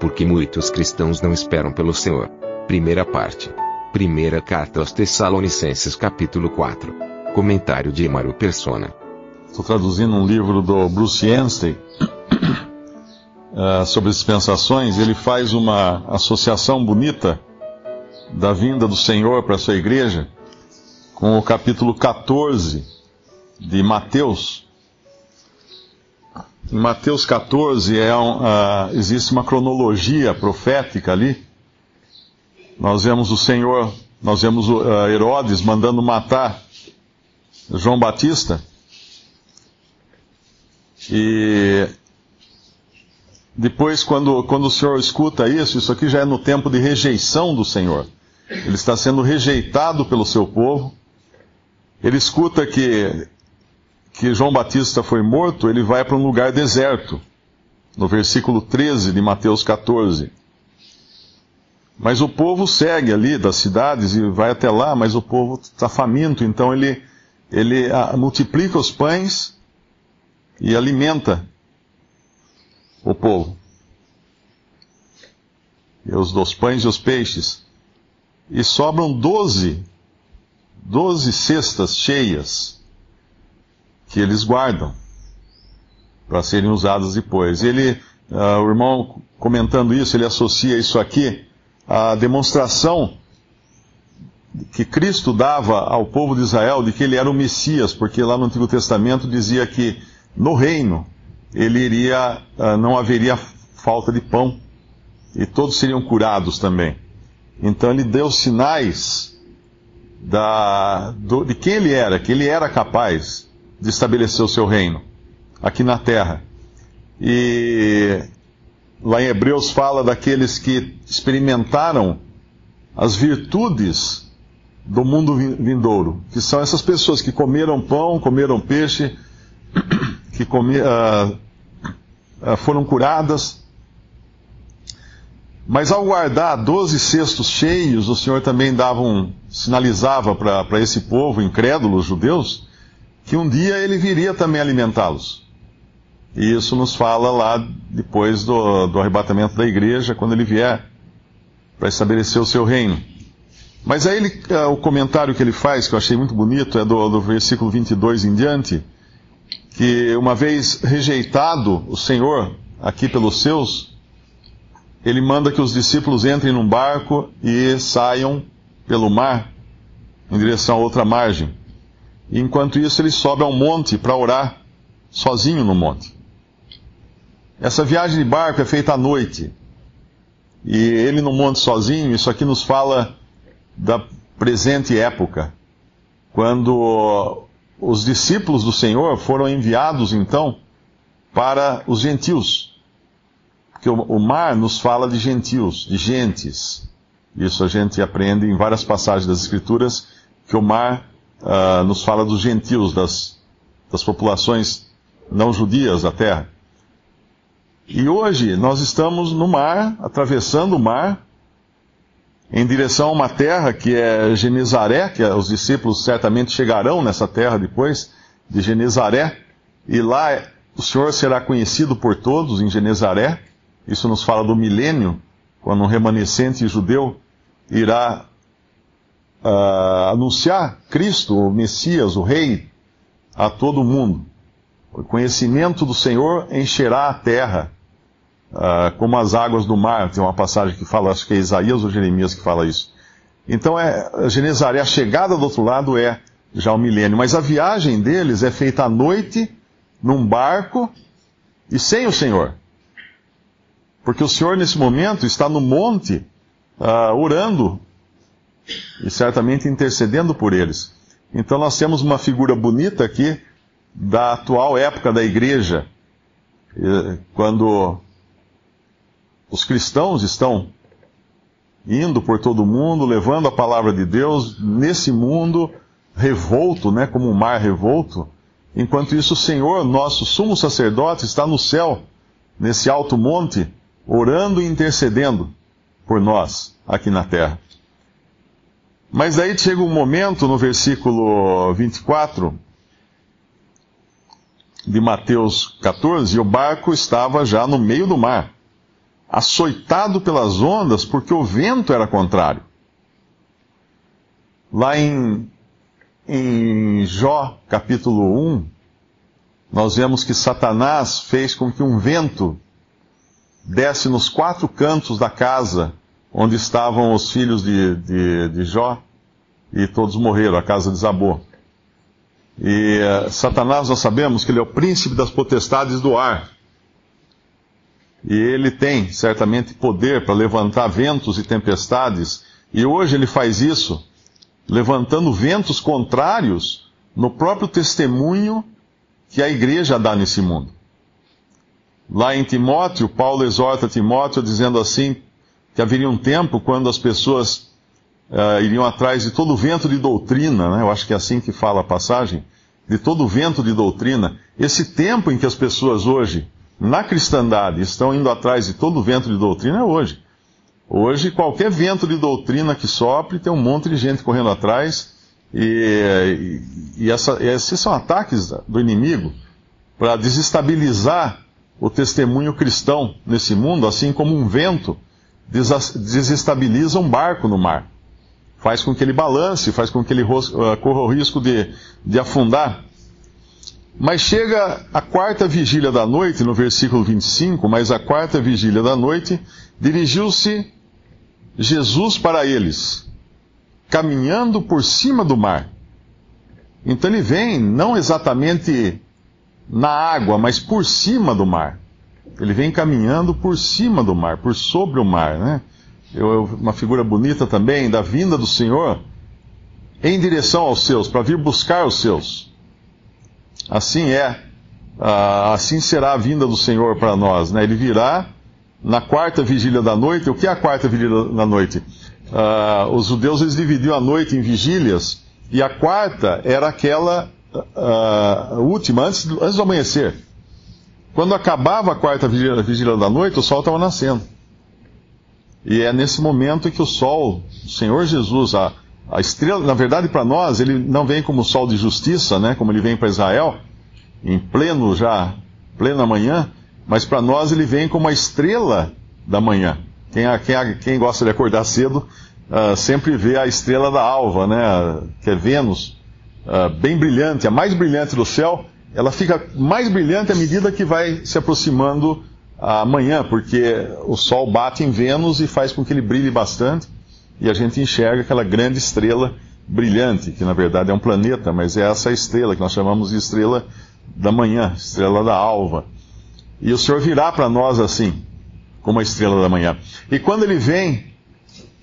Porque muitos cristãos não esperam pelo Senhor. Primeira parte. Primeira carta aos Tessalonicenses, capítulo 4. Comentário de Emaro Persona. Estou traduzindo um livro do Bruce Anstey uh, sobre dispensações. Ele faz uma associação bonita da vinda do Senhor para a sua igreja com o capítulo 14 de Mateus. Em Mateus 14 é um, uh, existe uma cronologia profética ali. Nós vemos o Senhor, nós vemos uh, Herodes mandando matar João Batista. E depois, quando, quando o Senhor escuta isso, isso aqui já é no tempo de rejeição do Senhor. Ele está sendo rejeitado pelo seu povo. Ele escuta que, que João Batista foi morto, ele vai para um lugar deserto. No versículo 13 de Mateus 14. Mas o povo segue ali das cidades e vai até lá, mas o povo está faminto, então ele, ele ah, multiplica os pães e alimenta o povo. E os dos pães e os peixes. E sobram doze, doze cestas cheias que eles guardam para serem usadas depois. Ele, uh, o irmão comentando isso, ele associa isso aqui à demonstração que Cristo dava ao povo de Israel de que ele era o Messias, porque lá no Antigo Testamento dizia que no reino ele iria, uh, não haveria falta de pão e todos seriam curados também. Então ele deu sinais da, do, de quem ele era, que ele era capaz de estabelecer o seu reino aqui na terra. E lá em Hebreus fala daqueles que experimentaram as virtudes do mundo vindouro, que são essas pessoas que comeram pão, comeram peixe, que comi, uh, uh, foram curadas. Mas ao guardar doze cestos cheios, o Senhor também dava um, sinalizava para esse povo incrédulo, os judeus, que um dia ele viria também alimentá-los. E isso nos fala lá depois do, do arrebatamento da igreja, quando ele vier para estabelecer o seu reino. Mas aí ele, o comentário que ele faz, que eu achei muito bonito, é do, do versículo 22 em diante, que uma vez rejeitado o Senhor aqui pelos seus, ele manda que os discípulos entrem num barco e saiam pelo mar em direção a outra margem. E enquanto isso, ele sobe ao monte para orar sozinho no monte. Essa viagem de barco é feita à noite. E ele no monte sozinho, isso aqui nos fala da presente época, quando os discípulos do Senhor foram enviados então para os gentios. Porque o, mar nos fala de gentios, de gentes. Isso a gente aprende em várias passagens das Escrituras, que o mar uh, nos fala dos gentios, das, das populações não judias da terra. E hoje nós estamos no mar, atravessando o mar, em direção a uma terra que é Genezaré, que os discípulos certamente chegarão nessa terra depois, de Genezaré, e lá o Senhor será conhecido por todos em Genezaré. Isso nos fala do milênio, quando um remanescente judeu irá uh, anunciar Cristo, o Messias, o Rei, a todo mundo. O conhecimento do Senhor encherá a terra uh, como as águas do mar. Tem uma passagem que fala, acho que é Isaías ou Jeremias que fala isso. Então, é, Genezaré, a chegada do outro lado é já o milênio. Mas a viagem deles é feita à noite, num barco, e sem o Senhor. Porque o Senhor, nesse momento, está no monte, uh, orando, e certamente intercedendo por eles. Então nós temos uma figura bonita aqui da atual época da igreja, Quando os cristãos estão indo por todo o mundo, levando a palavra de Deus nesse mundo revolto, né, como um mar revolto, enquanto isso o Senhor, nosso sumo sacerdote, está no céu, nesse alto monte, orando e intercedendo por nós aqui na terra. Mas daí chega um momento no versículo 24 de Mateus 14, e o barco estava já no meio do mar, açoitado pelas ondas, porque o vento era contrário. Lá em, em Jó, capítulo 1, nós vemos que Satanás fez com que um vento desse nos quatro cantos da casa onde estavam os filhos de, de, de Jó, e todos morreram, a casa desabou. E uh, Satanás, nós sabemos que ele é o príncipe das potestades do ar. E ele tem, certamente, poder para levantar ventos e tempestades, e hoje ele faz isso, levantando ventos contrários no próprio testemunho que a igreja dá nesse mundo. Lá em Timóteo, Paulo exorta Timóteo dizendo assim: que haveria um tempo quando as pessoas uh, iriam atrás de todo o vento de doutrina, né? eu acho que é assim que fala a passagem, de todo o vento de doutrina. Esse tempo em que as pessoas hoje, na cristandade, estão indo atrás de todo o vento de doutrina é hoje. Hoje, qualquer vento de doutrina que sopre, tem um monte de gente correndo atrás, e, e, essa, esses são ataques do inimigo para desestabilizar o testemunho cristão nesse mundo, assim como um vento desestabiliza um barco no mar. Faz com que ele balance, faz com que ele uh, corra o risco de, de afundar. Mas chega a quarta vigília da noite, no versículo 25, mas a quarta vigília da noite, dirigiu-se Jesus para eles, caminhando por cima do mar. Então ele vem não exatamente na água, mas por cima do mar. Ele vem caminhando por cima do mar, por sobre o mar, né? Eu, uma figura bonita também da vinda do Senhor em direção aos seus, para vir buscar os seus. Assim é, assim será a vinda do Senhor para nós, né? Ele virá na quarta vigília da noite. O que é a quarta vigília da noite? Uh, os judeus eles dividiam a noite em vigílias e a quarta era aquela uh, última, antes, antes do amanhecer. Quando acabava a quarta vigília da noite, o sol estava nascendo. E é nesse momento que o sol, o Senhor Jesus, a, a estrela, na verdade para nós, ele não vem como sol de justiça, né, como ele vem para Israel, em pleno já, plena manhã, mas para nós ele vem como a estrela da manhã. Quem, quem, quem gosta de acordar cedo uh, sempre vê a estrela da alva, né, que é Vênus, uh, bem brilhante, a mais brilhante do céu, ela fica mais brilhante à medida que vai se aproximando a manhã, porque o Sol bate em Vênus e faz com que ele brilhe bastante, e a gente enxerga aquela grande estrela brilhante, que na verdade é um planeta, mas é essa estrela que nós chamamos de estrela da manhã, estrela da alva. E o Senhor virá para nós assim, como a estrela da manhã. E quando ele vem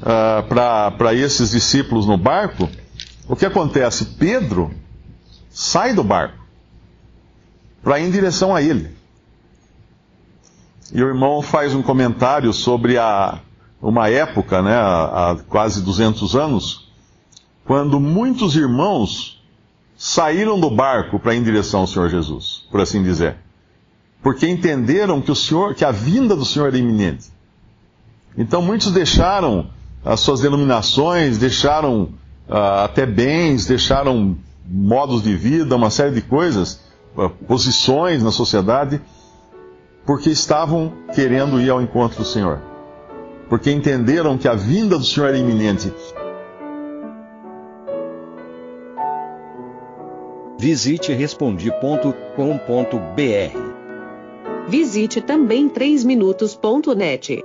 uh, para esses discípulos no barco, o que acontece? Pedro sai do barco para ir em direção a ele. E o irmão faz um comentário sobre a, uma época, né, há quase 200 anos, quando muitos irmãos saíram do barco para ir em direção ao Senhor Jesus, por assim dizer. Porque entenderam que o Senhor, que a vinda do Senhor era iminente. Então muitos deixaram as suas denominações, deixaram uh, até bens, deixaram modos de vida, uma série de coisas, posições na sociedade, porque estavam querendo ir ao encontro do Senhor. Porque entenderam que a vinda do Senhor era iminente. Visite respondi.com.br. Visite também 3minutos.net.